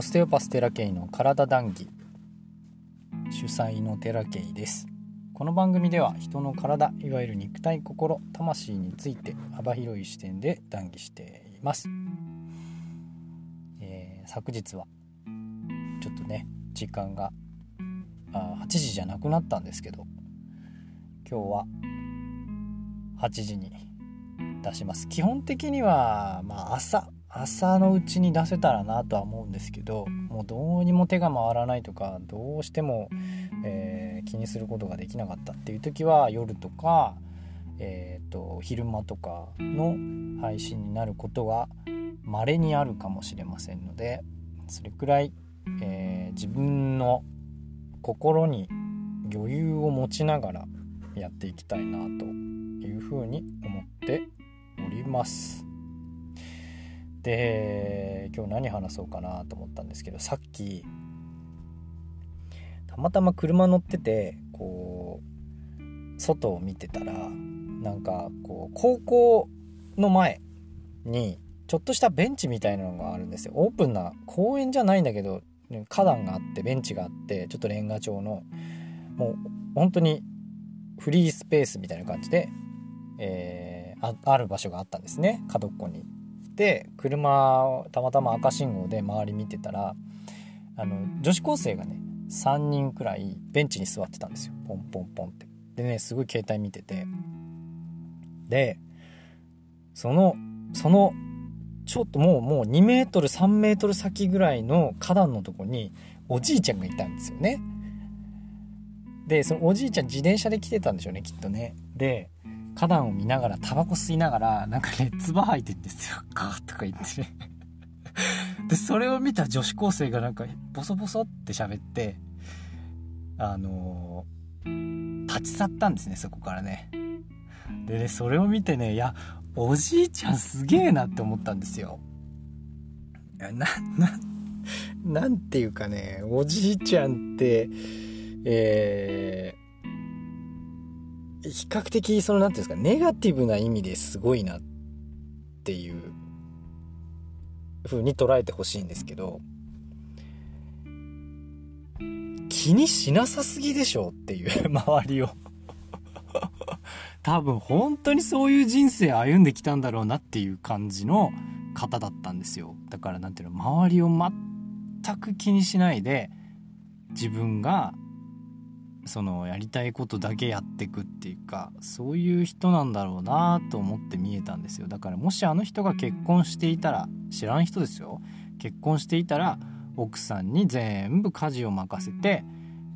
オステオパステラケイの体談義。主催のテラケイです。この番組では人の体いわゆる肉体心魂について幅広い視点で談義しています、えー、昨日はちょっとね時間があ8時じゃなくなったんですけど今日は8時に出します。基本的にはまあ朝朝のうちに出せたらなとは思うんですけどもうどうにも手が回らないとかどうしても、えー、気にすることができなかったっていう時は夜とか、えーと、昼間とかの配信になることは稀にあるかもしれませんのでそれくらい、えー、自分の心に余裕を持ちながらやっていきたいなというふうに思っております。で今日何話そうかなと思ったんですけどさっきたまたま車乗っててこう外を見てたらなんかこう高校の前にちょっとしたベンチみたいなのがあるんですよ。オープンな公園じゃないんだけど花壇があってベンチがあってちょっとレンガ調のもう本当にフリースペースみたいな感じで、えー、ある場所があったんですね。角っこにで車たまたま赤信号で周り見てたらあの女子高生がね3人くらいベンチに座ってたんですよ。ポンポンポンって。でねすごい携帯見てて。でそのそのちょっともうもう2メートル3メートル先ぐらいの花壇のとこにおじいちゃんがいたんですよね。でそのおじいちゃん自転車で来てたんでしょうねきっとね。で花壇を見ながらタバコ吸いながらなんかね唾吐いてんですよ。ガーとか言って。ね でそれを見た女子高生がなんかボソボソって喋ってあのー、立ち去ったんですねそこからね。でねそれを見てねいやおじいちゃんすげえなって思ったんですよ。なななんていうかねおじいちゃんってえ比較的その何て言うんですかネガティブな意味ですごいなっていう風に捉えてほしいんですけど気にしなさすぎでしょっていう 周りを。多分本当にそういう人生歩んできたんだろうなっていう感じの方だったんですよ。だから何ていうの周りを全く気にしないで自分がそのやりたいことだけやっていくっていうかそういう人なんだろうなと思って見えたんですよだからもしあの人が結婚していたら知らん人ですよ結婚していたら奥さんに全部家事を任せて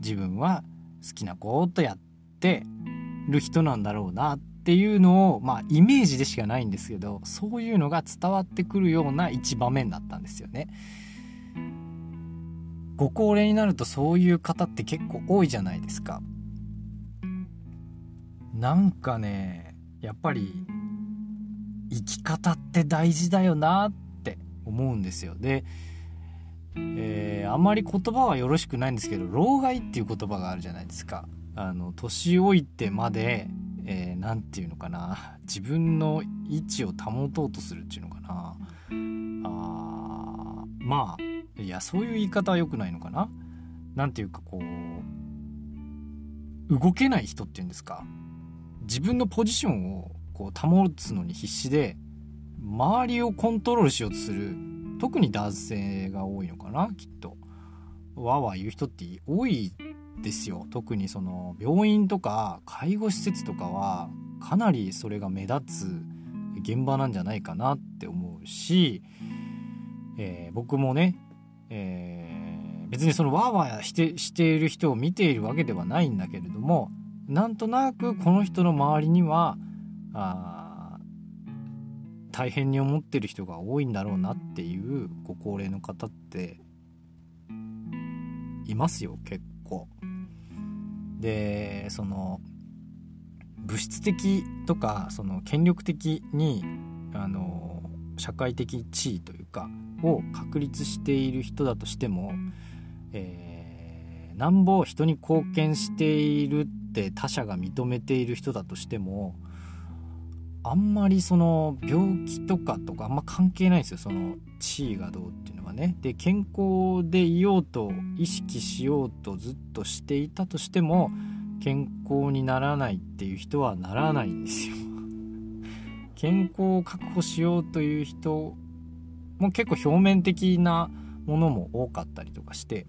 自分は好きなことやってる人なんだろうなっていうのをまあイメージでしかないんですけどそういうのが伝わってくるような一場面だったんですよね。ご高齢になるとそういう方って結構多いじゃないですか。なんかねやっぱり生き方って大事だよなって思うんですよ。で、えー、あんまり言葉はよろしくないんですけど老害っていう言葉があるじゃないですか。あの年老いてまで何、えー、て言うのかな。自分の位置を保とうとするっていうのかな。あまあいやそういう言い方は良くないのかな？何ていうかこう動けない人っていうんですか？自分のポジションをこう保つのに必死で周りをコントロールしようとする特に男性が多いのかな？きっと。わわ言う人って多いですよ。特にその病院とか介護施設とかはかなりそれが目立つ現場なんじゃないかなって思うし、えー、僕もねえー、別にそのワーワーしてしている人を見ているわけではないんだけれどもなんとなくこの人の周りにはあ大変に思ってる人が多いんだろうなっていうご高齢の方っていますよ結構。でその物質的とかその権力的にあの社会的地位というかを確立している人だとしても、えー、なんぼ人に貢献しているって他者が認めている人だとしてもあんまりその病気とかとかあんま関係ないんですよ。その地位がどうっていうのはね。で健康でいようと意識しようとずっとしていたとしても健康にならないっていう人はならないんですよ。健康を確保しようという人もう結構表面的なものも多かったりとかして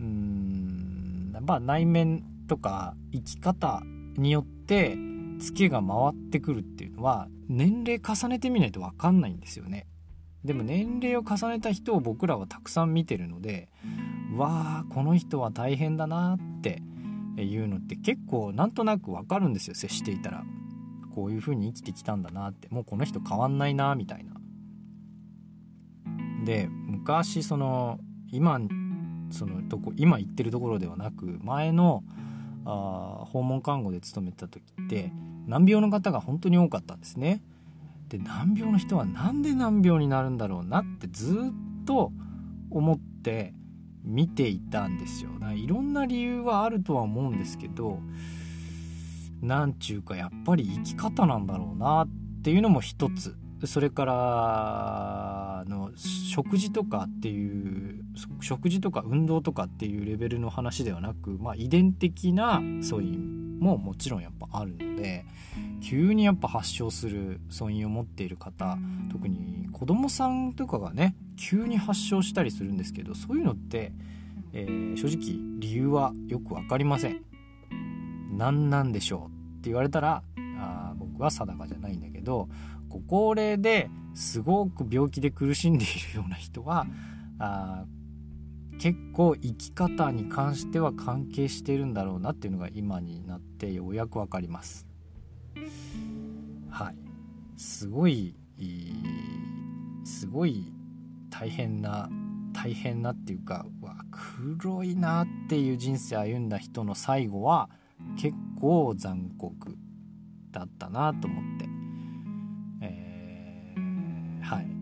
うーんまあ内面とか生き方によってツケが回ってくるっていうのは年齢重ねてみないと分かんないんですよね。でも年齢を重ねた人を僕らはたくさん見てるのでわあこの人は大変だなっていうのって結構なんとなく分かるんですよ接していたらこういう風に生きてきたんだなってもうこの人変わんないなみたいな。で昔その今そのとこ今行ってるところではなく前のあ訪問看護で勤めてた時って難病の方が本当に多かったんですね。で難病の人は何で難病になるんだろうなってずっと思って見ていたんですよ。いろんな理由はあるとは思うんですけどなんちゅうかやっぱり生き方なんだろうなっていうのも一つそれからの食事とかっていう食事とか運動とかっていうレベルの話ではなく、まあ、遺伝的な素因ももちろんやっぱあるので急にやっぱ発症する素因を持っている方特に子供さんとかがね急に発症したりするんですけどそういうのって、えー、正直理由はよく分かりません。何なんでしょうって言われたらあ僕は定かじゃないんだけどご高齢ですごく病気で苦しんでいるような人はあ結構生き方に関しては関係してるんだろうなっていうのが今になってようやく分かります。はいすごいすごい大変な大変なっていうかうわ黒いなっていう人生歩んだ人の最後は結構残酷だったなと思って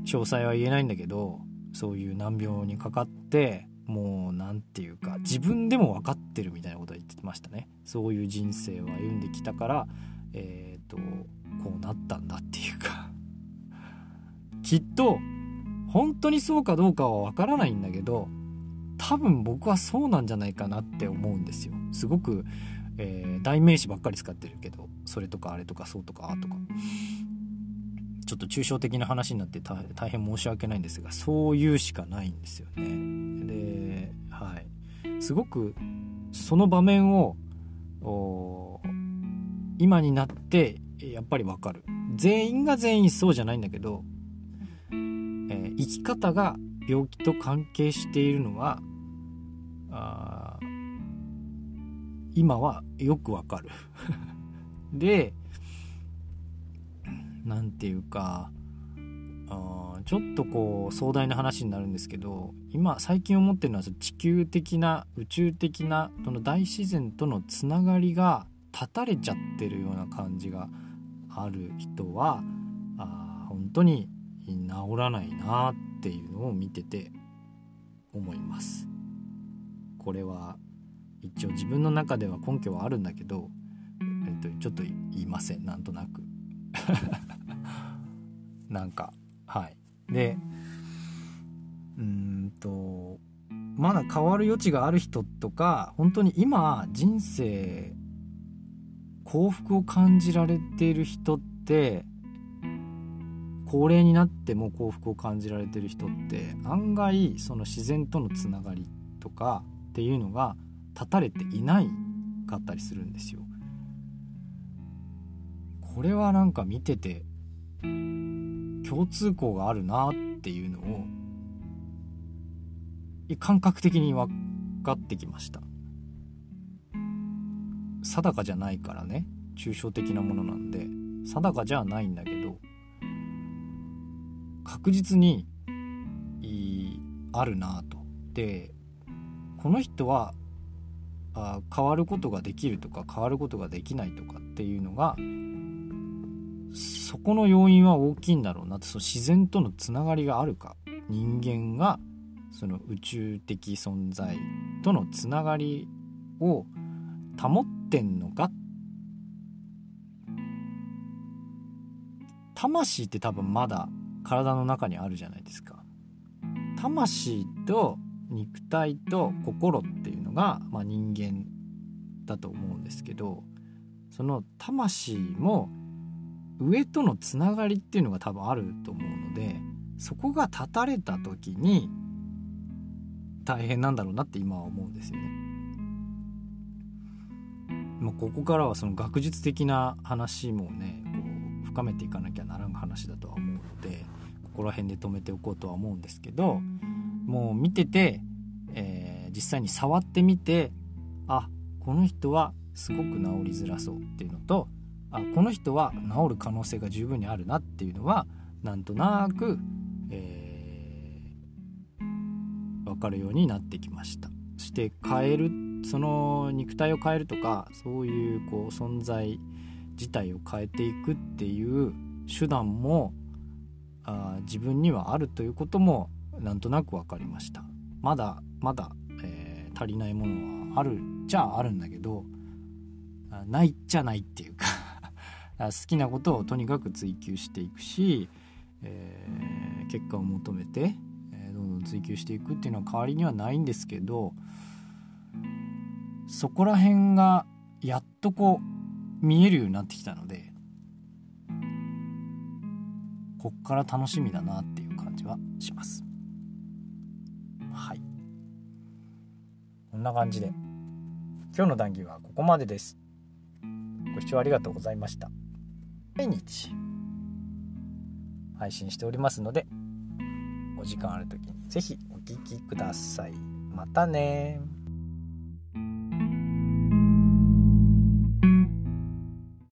詳細は言えないんだけどそういう難病にかかってもう何て言うか自分でも分かってるみたいなことは言ってましたね。そういう人生を歩んできたからえっ、ー、とこうなったんだっていうか。きっと本当にそうかどうかは分からないんだけど多分僕はそうなんじゃないかなって思うんですよ。すごく、えー、代名詞ばっかり使ってるけどそれとかあれとかそうとかあとか。ちょっと抽象的な話になって大変申し訳ないんですがそういうしかないんですよね。ではい。すごくその場面を今になってやっぱりわかる。全員が全員そうじゃないんだけど、えー、生き方が病気と関係しているのはあ今はよくわかる。で何て言うかあちょっとこう壮大な話になるんですけど今最近思ってるのは地球的な宇宙的なその大自然とのつながりが断たれちゃってるような感じがある人はあ本当に治らないなっていうのを見てて思います。これは一応自分の中では根拠はあるんだけど、えっと、ちょっと言いませんなんとなくなんかはいでうんとまだ変わる余地がある人とか本当に今人生幸福を感じられている人って高齢になっても幸福を感じられてる人って案外その自然とのつながりとかっていうのが断たれていないかったりするんですよ。これはなんか見てて共通項があるなっていうのを感覚的に分かってきました。定かじゃないからね。抽象的なものなんで。定かじゃないんだけど確実にあるなと。でこの人はあ変わることができるとか変わることができないとかっていうのがそこの要因は大きいんだろうなってその自然とのつながりがあるか。人間がその宇宙的存在とのつながりを保ってんのか。魂って多分まだ体の中にあるじゃないですか。魂と肉体と心っていうのが、まあ、人間だと思うんですけどその魂も上とのつながりっていうのが多分あると思うのでそこが断たれた時に大変なんだろうなって今は思うんですよね。まあ、ここからはその学術的な話もねこう深めていかなきゃならん話だとは思うのでここら辺で止めておこうとは思うんですけどもう見てて、えー、実際に触ってみてあこの人はすごく治りづらそうっていうのとあこの人は治る可能性が十分にあるなっていうのはなんとなく、えー、分かるようになってきました。そして変えるその肉体を変えるとかそういうこう存在自体を変えていくっていう手段もあ自分にはあるということもなんとなく分かりました。まだまだ、えー、足りないものはあるじゃあるんだけどないっちゃないっていうか好きなことをとにかく追求していくし、えー、結果を求めて、えー、どんどん追求していくっていうのは代わりにはないんですけどそこら辺がやっとこう見えるようになってきたのでこっから楽しみだなっていう感じはします。はい。こんな感じで今日の談義はここまでです。ご視聴ありがとうございました。毎日配信しておりますのでお時間ある時に是非お聴きください。またね